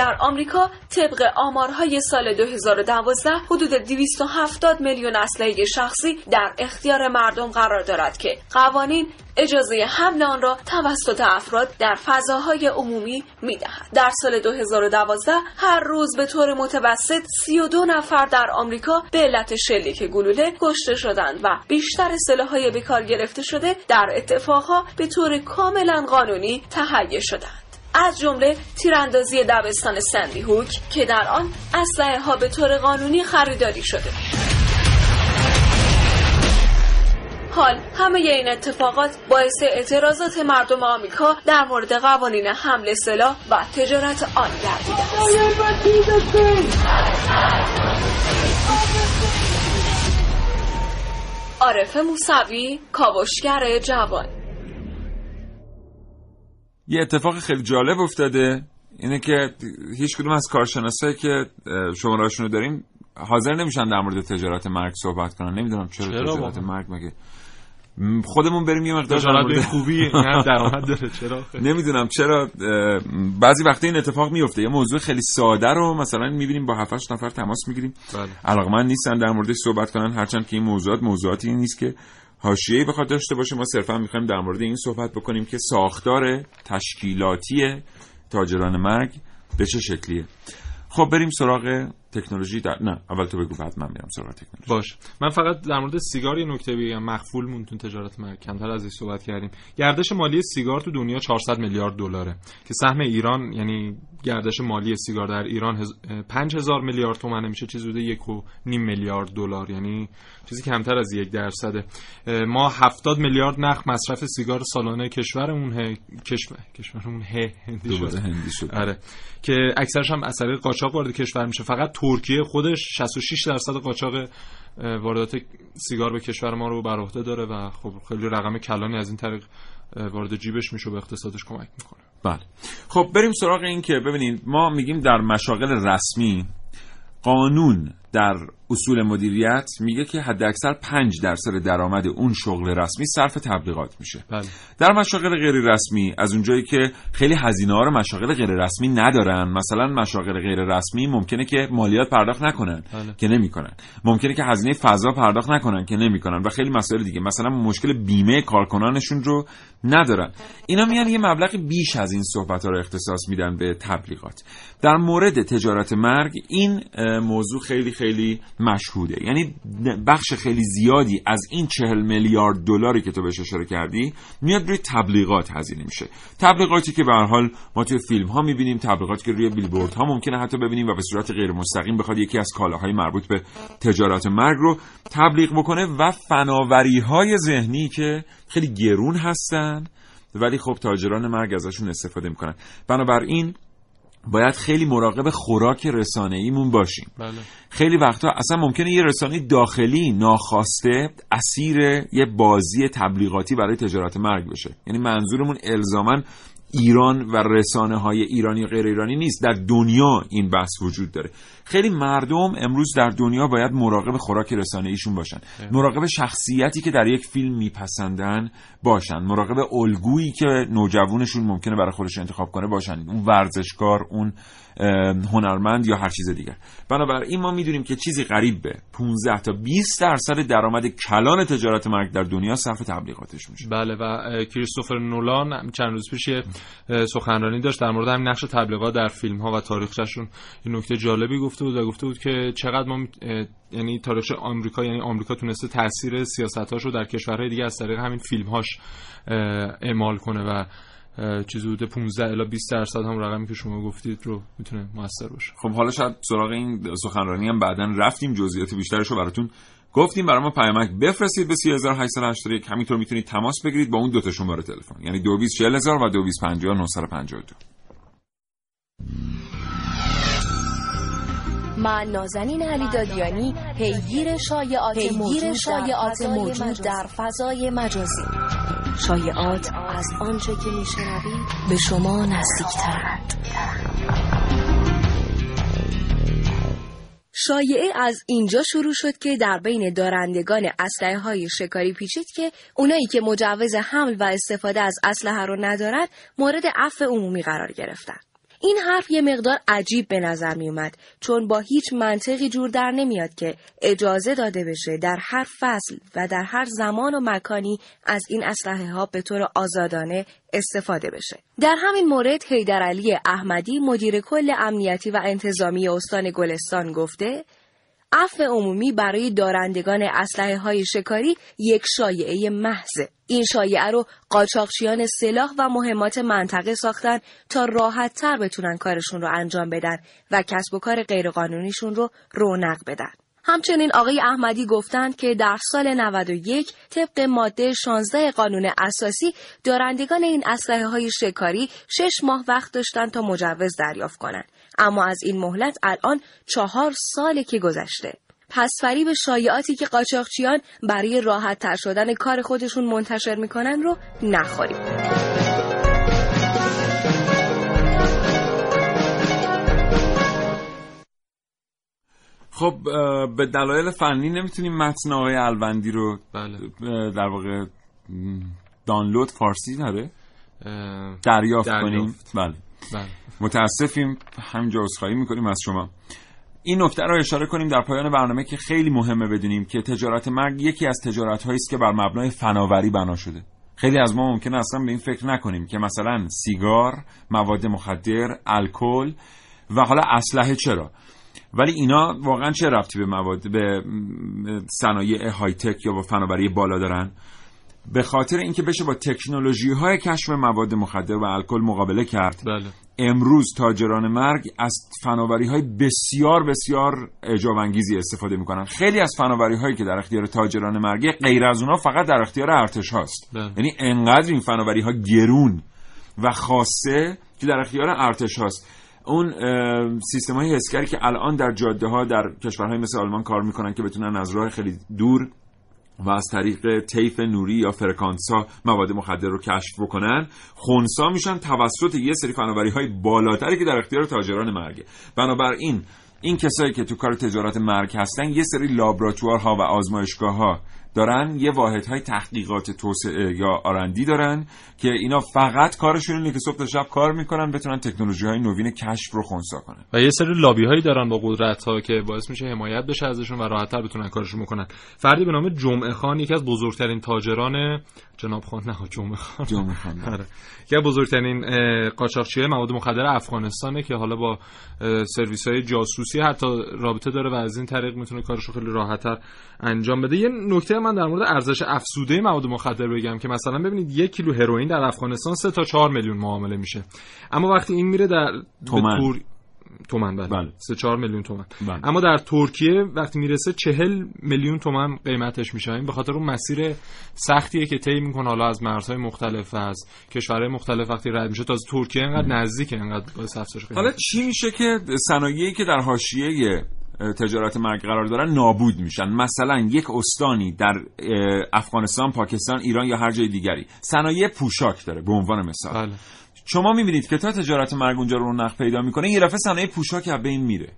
در آمریکا طبق آمارهای سال 2012 حدود 270 میلیون اسلحه شخصی در اختیار مردم قرار دارد که قوانین اجازه حمل آن را توسط افراد در فضاهای عمومی می‌دهد. در سال 2012 هر روز به طور متوسط 32 نفر در آمریکا به علت شلیک گلوله کشته شدند و بیشتر سلاحهای به کار گرفته شده در اتفاقها به طور کاملا قانونی تهیه شدند. از جمله تیراندازی دبستان سندی هوک که در آن اسلحه ها به طور قانونی خریداری شده. حال همه این اتفاقات باعث اعتراضات مردم آمریکا در مورد قوانین حمل سلاح و تجارت آن گردیده است. عارف موسوی کاوشگر جوان. یه اتفاق خیلی جالب افتاده. اینه که هیچ کدوم از کارشناسایی که شمارهاشون رو داریم حاضر نمیشن در مورد تجارت مرگ صحبت کنن. نمی‌دونم چرا, چرا تجارت مرگ مگه؟ خودمون بریم یه مقدار در مورد خوبی درآمد داره. چرا؟ نمی‌دونم چرا بعضی وقتا این اتفاق میفته. یه موضوع خیلی ساده رو مثلا می‌بینیم با 7 نفر تماس می‌گیریم. بله. علاقمند نیستن در موردش صحبت کنن. هرچند که این موضوعات موضوعاتی نیست که حاشیه‌ای بخواد داشته باشه ما صرفا می‌خوایم در مورد این صحبت بکنیم که ساختار تشکیلاتی تاجران مرگ به چه شکلیه. خب بریم سراغ تکنولوژی در... نه اول تو بگو بعد من میرم سراغ تکنولوژی. باش. من فقط در مورد سیگار یه نکته بگم. مخفول مونتون تجارت مرگ کمتر از این صحبت کردیم. گردش مالی سیگار تو دنیا 400 میلیارد دلاره. که سهم ایران یعنی گردش مالی سیگار در ایران 5000 میلیارد تومن میشه چیزی حدود یک و نیم میلیارد دلار. یعنی چیزی کمتر از یک درصده. ما 70 میلیارد نخ مصرف سیگار سالانه کشورمون ه... کشور کشورمون ه... هندی شد. هندی شد. آره. که اکثرش هم اثر قاچاق وارد کشور میشه. فقط ترکیه خودش 66 درصد قاچاق واردات سیگار به کشور ما رو بر عهده داره و خب خیلی رقم کلانی از این طریق وارد جیبش میشه به اقتصادش کمک می‌کنه. بله. خب بریم سراغ این که ببینید ما میگیم در مشاغل رسمی قانون در اصول مدیریت میگه که حد اکثر 5 درصد درآمد اون شغل رسمی صرف تبلیغات میشه. بله. در مشاغل غیر رسمی از اونجایی که خیلی هزینه ها رو مشاغل غیر رسمی ندارن مثلا مشاغل غیر رسمی ممکنه که مالیات پرداخت نکنن بله. که نمی‌کنن. ممکنه که هزینه فضا پرداخت نکنن که نمی‌کنن و خیلی مسائل دیگه. مثلا مشکل بیمه کارکنانشون رو ندارن. اینا میان یه مبلغ بیش از این صحبت ها رو اختصاص میدن به تبلیغات. در مورد تجارت مرگ این موضوع خیلی خیلی مشهوده. یعنی بخش خیلی زیادی از این چهل میلیارد دلاری که تو بهش اشاره کردی میاد روی تبلیغات هزینه میشه. تبلیغاتی که به حال ما توی فیلم ها می‌بینیم تبلیغاتی که روی بیلبورد ها ممکنه حتی ببینیم و به صورت غیر مستقیم بخواد یکی از کالاهای مربوط به تجارت مرگ رو تبلیغ بکنه و فناوری های ذهنی که خیلی گرون هستن ولی خب تاجران مرگ ازشون استفاده می‌کنن. بنابراین باید خیلی مراقب خوراک رسانه ایمون باشیم بله. خیلی وقتا اصلا ممکنه یه رسانه داخلی ناخواسته اسیر یه بازی تبلیغاتی برای تجارت مرگ بشه یعنی منظورمون الزامن ایران و رسانه های ایرانی غیر ایرانی نیست. در دنیا این بحث وجود داره. خیلی مردم امروز در دنیا باید مراقب خوراک رسانه ایشون باشن. مراقب شخصیتی که در یک فیلم میپسندن باشن. مراقب الگویی که نوجوانشون ممکنه برای خودش انتخاب کنه باشن. اون ورزشکار اون هنرمند یا هر چیز دیگر. بنابراین ما می‌دونیم که چیزی قریب به 15 تا 20 درصد درآمد کلان تجارت مرگ در دنیا صرف تبلیغاتش میشه. بله و کریستوفر نولان چند روز پیش سخنرانی داشت در مورد همین نقش تبلیغات در فیلم ها و تاریخچه‌شون. این نکته جالبی گفته بود و گفته بود که چقدر ما یعنی تاریخ آمریکا یعنی آمریکا تونسته تاثیر سیاستاش رو در کشورهای دیگه از طریق همین فیلم هاش اعمال کنه و چیزی بوده 15 الی 20 درصد هم رقمی که شما گفتید رو می‌تونه موثر باشه. خب حالا شاید سراغ این سخنرانی هم بعدا رفتیم جزئیات بیشترش رو براتون گفتیم. برای ما پیامک بفرستید به 3881 همینطور می‌تونید تماس بگیرید با اون دو تا شماره تلفن. یعنی 224000 و 2250 من نازنین علی دادیانی پیگیر شایعات موجود, شایعات موجود در فضای مجازی. شایعات از آنچه که میشنوید به شما نزدیکترند. شایعه از اینجا شروع شد که در بین دارندگان اسلحه های شکاری پیچید که اونایی که مجوز حمل و استفاده از اسلحه رو ندارد مورد عفو عمومی قرار گرفتن. این حرف یه مقدار عجیب به نظر می اومد چون با هیچ منطقی جور در نمیاد که اجازه داده بشه در هر فصل و در هر زمان و مکانی از این اسلحه ها به طور آزادانه استفاده بشه. در همین مورد حیدرعلی احمدی مدیر کل امنیتی و انتظامی استان گلستان گفته عفو عمومی برای دارندگان اسلحه های شکاری یک شایعه محضه. این شایعه رو قاچاقچیان سلاح و مهمات منطقه ساختن تا راحت تر بتونن کارشون رو انجام بدن و کسب و کار غیرقانونیشون رو رونق بدن. همچنین آقای احمدی گفتند که در سال 91 طبق ماده 16 قانون اساسی دارندگان این اسلحه های شکاری شش ماه وقت داشتن تا مجوز دریافت کنند اما از این مهلت الان چهار ساله که گذشته پس فریب شایعاتی که قاچاقچیان برای راحت تر شدن کار خودشون منتشر می‌کنن رو نخوریم خب به دلایل فنی نمی‌تونیم متن آقای الوندی رو بله. در واقع دانلود فارسی داره دریافت, کنیم بله. بله. متاسفیم همینجا عذرخواهی می‌کنیم از شما. این نکته رو اشاره کنیم در پایان برنامه که خیلی مهمه بدونیم که تجارت مرگ یکی از تجارت هایی است که بر مبنای فناوری بنا شده. خیلی از ما ممکن اصلا به این فکر نکنیم که مثلا سیگار، مواد مخدر، الکل و حالا اسلحه چرا؟ ولی اینا واقعا چه رفتی به مواد به صنایع های تک یا با فناوری بالا دارن؟ به خاطر اینکه بشه با تکنولوژی های کشف مواد مخدر و الکل مقابله کرد بله. امروز تاجران مرگ از فناوری های بسیار بسیار اعجاب انگیزی استفاده می‌کنن خیلی از فناوری هایی که در اختیار تاجران مرگ غیر از اونها فقط در اختیار ارتش هاست بله. یعنی انقدر این فناوری ها گرون و خاصه که در اختیار ارتش هاست اون سیستم های حسگری که الان در جاده ها در کشورهای مثل آلمان کار می‌کنن که بتونن از راه خیلی دور و از طریق طیف نوری یا فرکانس ها مواد مخدر رو کشف بکنن خونسا میشن توسط یه سری فناوری های بالاتری که در اختیار تاجران مرگه. بنابراین این کسایی که تو کار تجارت مرگ هستن یه سری لابراتوارها و آزمایشگاه ها دارن یه واحدهای تحقیقات توسعه یا آرندی دارن که اینا فقط کارشون اینه که صبح تا شب کار می‌کنن بتونن تکنولوژی های نوین کشف رو خونسا کنن. و یه سری لابی هایی دارن با قدرت ها که باعث میشه حمایت بشه ازشون و راحتتر بتونن کارشون بکنن. فردی به نام جمعه خان یکی از بزرگترین تاجران جناب خان نه جمعه خان جمعه خان آره. یکی از بزرگترین قاچاقچی مواد مخدر افغانستانه که حالا با سرویس های جاسوسی حتی رابطه داره و از این طریق می‌تونه کارش رو خیلی راحتتر انجام بده یه نکته من در مورد ارزش افزوده مواد مخدر بگم که مثلا ببینید یک کیلو هروئین در افغانستان 3 تا 4 میلیون معامله میشه اما وقتی این میره در تومن. به تور... تومن بله, بله. 3 4 میلیون تومن بله. اما در ترکیه وقتی می‌رسه 40 میلیون تومن قیمتش میشه. این به خاطر اون مسیر سختیه که طی می‌کنه. حالا از مرزهای مختلف از کشورهای مختلف وقتی رد میشه تا از ترکیه انقدر نزدیکه انقدر حالا چی میشه که صنایعی که در حاشیه تجارت مرگ قرار دارن نابود میشن؟ مثلا یک استانی در افغانستان پاکستان ایران یا هر جای دیگری. صنایع پوشاک داره به عنوان مثال. بله. شما می‌بینید که تا تجارت مرگ اونجا رو رونق پیدا می‌کنه یه دفعه صنایع پوشاک از بین میره.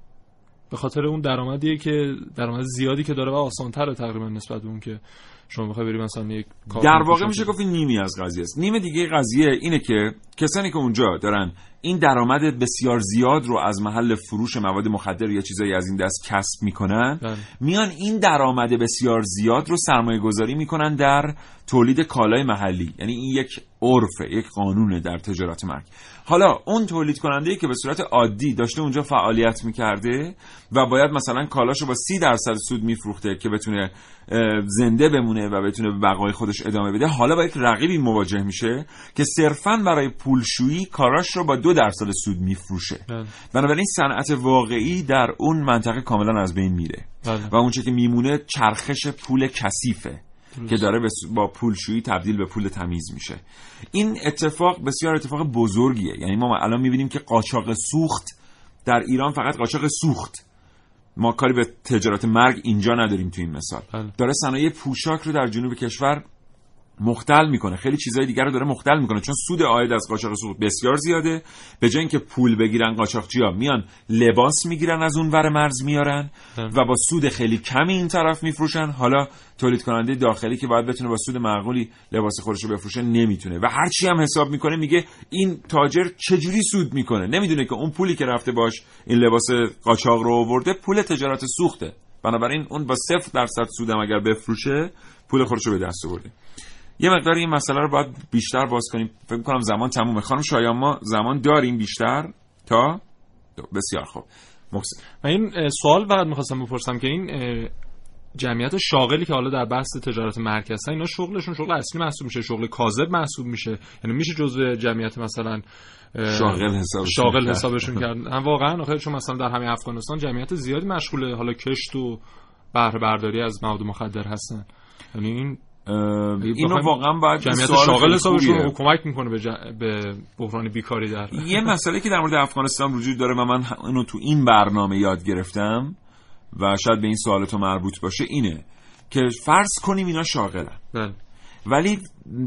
به خاطر اون درآمدیه که درآمد زیادی که داره و آسان‌تره تقریبا نسبت به اون که شما بخوای بری مثلا یک در واقع میشه گفت نیمی از قضیه است. نیم دیگه قضیه اینه که کسانی که اونجا دارن این درآمد بسیار زیاد رو از محل فروش مواد مخدر یا چیزایی از این دست کسب می‌کنن. بله. میان این درآمد بسیار زیاد رو سرمایه گذاری می‌کنن در تولید کالای محلی. یعنی این یک عرفه یک قانونه در تجارت مرگ. حالا اون تولید کننده که به صورت عادی داشته اونجا فعالیت می‌کرده و باید مثلا کالاشو با سی درصد سود میفروخته که بتونه زنده بمونه و بتونه به بقای خودش ادامه بده حالا با یک رقیبی مواجه میشه که صرفا برای پولشویی کاراش رو با دو درصد سود میفروشه. بنابراین صنعت واقعی در اون منطقه کاملا از بین میره بله. و اونچه که میمونه چرخش پول کثیفه. که داره با پولشویی تبدیل به پول تمیز میشه. این اتفاق بسیار اتفاق بزرگیه. یعنی ما الان می‌بینیم که قاچاق سوخت در ایران فقط قاچاق سوخت. ما کاری به تجارت مرگ اینجا نداریم تو این مثال. بله. داره صنایع پوشاک رو در جنوب کشور مختل می‌کنه. خیلی چیزهای دیگر رو داره مختل می‌کنه. چون سود عاید از قاچاق سوخت بسیار زیاده. به جای اینکه پول بگیرن قاچاقچیا میان لباس می‌گیرن از اون ور مرز میارن و با سود خیلی کمی این طرف میفروشن. حالا تولید کننده داخلی که باید بتونه با سود معقولی لباس خودش رو بفروشه نمی‌تونه. و هر چی هم حساب می‌کنه میگه این تاجر چجوری سود می‌کنه؟ نمی‌دونه که اون پولی که رفته باش این لباس قاچاق رو آورده پول تجارت سوخته. بنابراین اون با صفر درصد سودم اگر بفروشه پول خودش رو به دست آورده. یه مقدار این مسئله رو باید بیشتر باز کنیم. فکر می‌کنم زمان تمومه. خانم شایان ما زمان داریم بیشتر تا بسیار خوب. محسن من این سوال فقط می‌خواستم بپرسم که این جمعیت شاغلی که حالا در بحث تجارت مرکز هستن اینا شغلشون شغل اصلی محسوب میشه؟ شغل کاذب محسوب میشه؟ یعنی میشه جزء جمعیت مثلا شاغل حسابشون شاغل حسابشون کرد؟ هم واقعا؟ آخه چون مثلا در همین افغانستان جمعیت زیادی مشغول حالا کشت و بهره برداری از مواد مخدر هستن. یعنی این اینو واقعا باید جمعیت شاغل حسابشون رو کمک می‌کنه به, جا... به بحران بیکاری در یه مسئله که در مورد افغانستان وجود داره و من اینو تو این برنامه یاد گرفتم و شاید به این سوالتو مربوط باشه اینه که فرض کنیم اینا شاغلن بله. ولی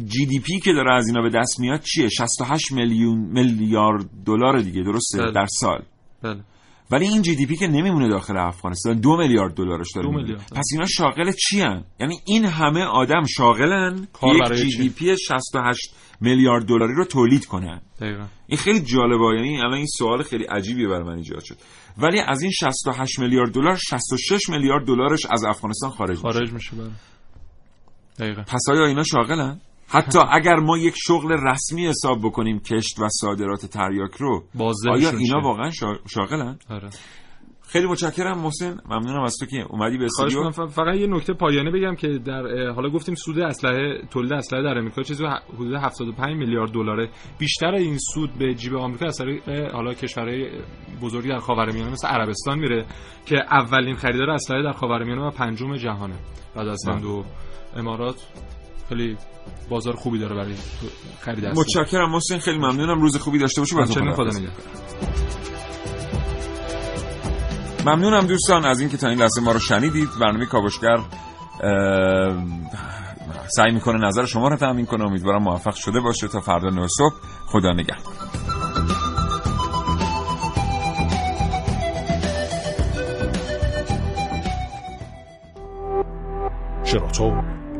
GDP که داره از اینا به دست میاد چیه 68 میلیون میلیارد دلار دیگه درسته بله. در سال بله. ولی این GDP که نمیمونه داخل افغانستان دو میلیارد دلارش داره دو میلیارد. پس اینا شاغل چی هن؟ یعنی این همه آدم شاغلن کار یک GDP 68 میلیارد دلاری رو تولید کنن دقیقا. این خیلی جالبه یعنی الان این سوال خیلی عجیبی برای من ایجاد شد ولی از این 68 میلیارد دلار 66 میلیارد دلارش از افغانستان خارج, خارج میشه بله. دقیقا. پس آیا اینا شاغلن حتی اگر ما یک شغل رسمی حساب بکنیم کشت و صادرات تریاک رو آیا اینا واقعا شاغلن؟ آره. خیلی متشکرم محسن. ممنونم از تو که اومدی به استودیو. فقط یه نکته پایانه بگم که در حالا گفتیم سود اسلحه تولید اسلحه در آمریکا چیزی حدود 75 میلیارد دلاره. بیشتر این سود به جیب آمریکا از طریق حالا کشورهای بزرگی در خاورمیانه مثل عربستان میره که اولین خریدار اسلحه در خاورمیانه و پنجم جهانه. بعد از هند و امارات. خیلی بازار خوبی داره برای خرید متشکرم محسن خیلی ممنونم. روز خوبی داشته باشی خدا نگهدار. ممنونم دوستان از اینکه تا این لحظه ما رو شنیدید. برنامه کاوشگر سعی می‌کنه نظر شما رو تامین کنه. امیدوارم موفق شده باشه. تا فردا نه صبح خدا نگهدار. شراطو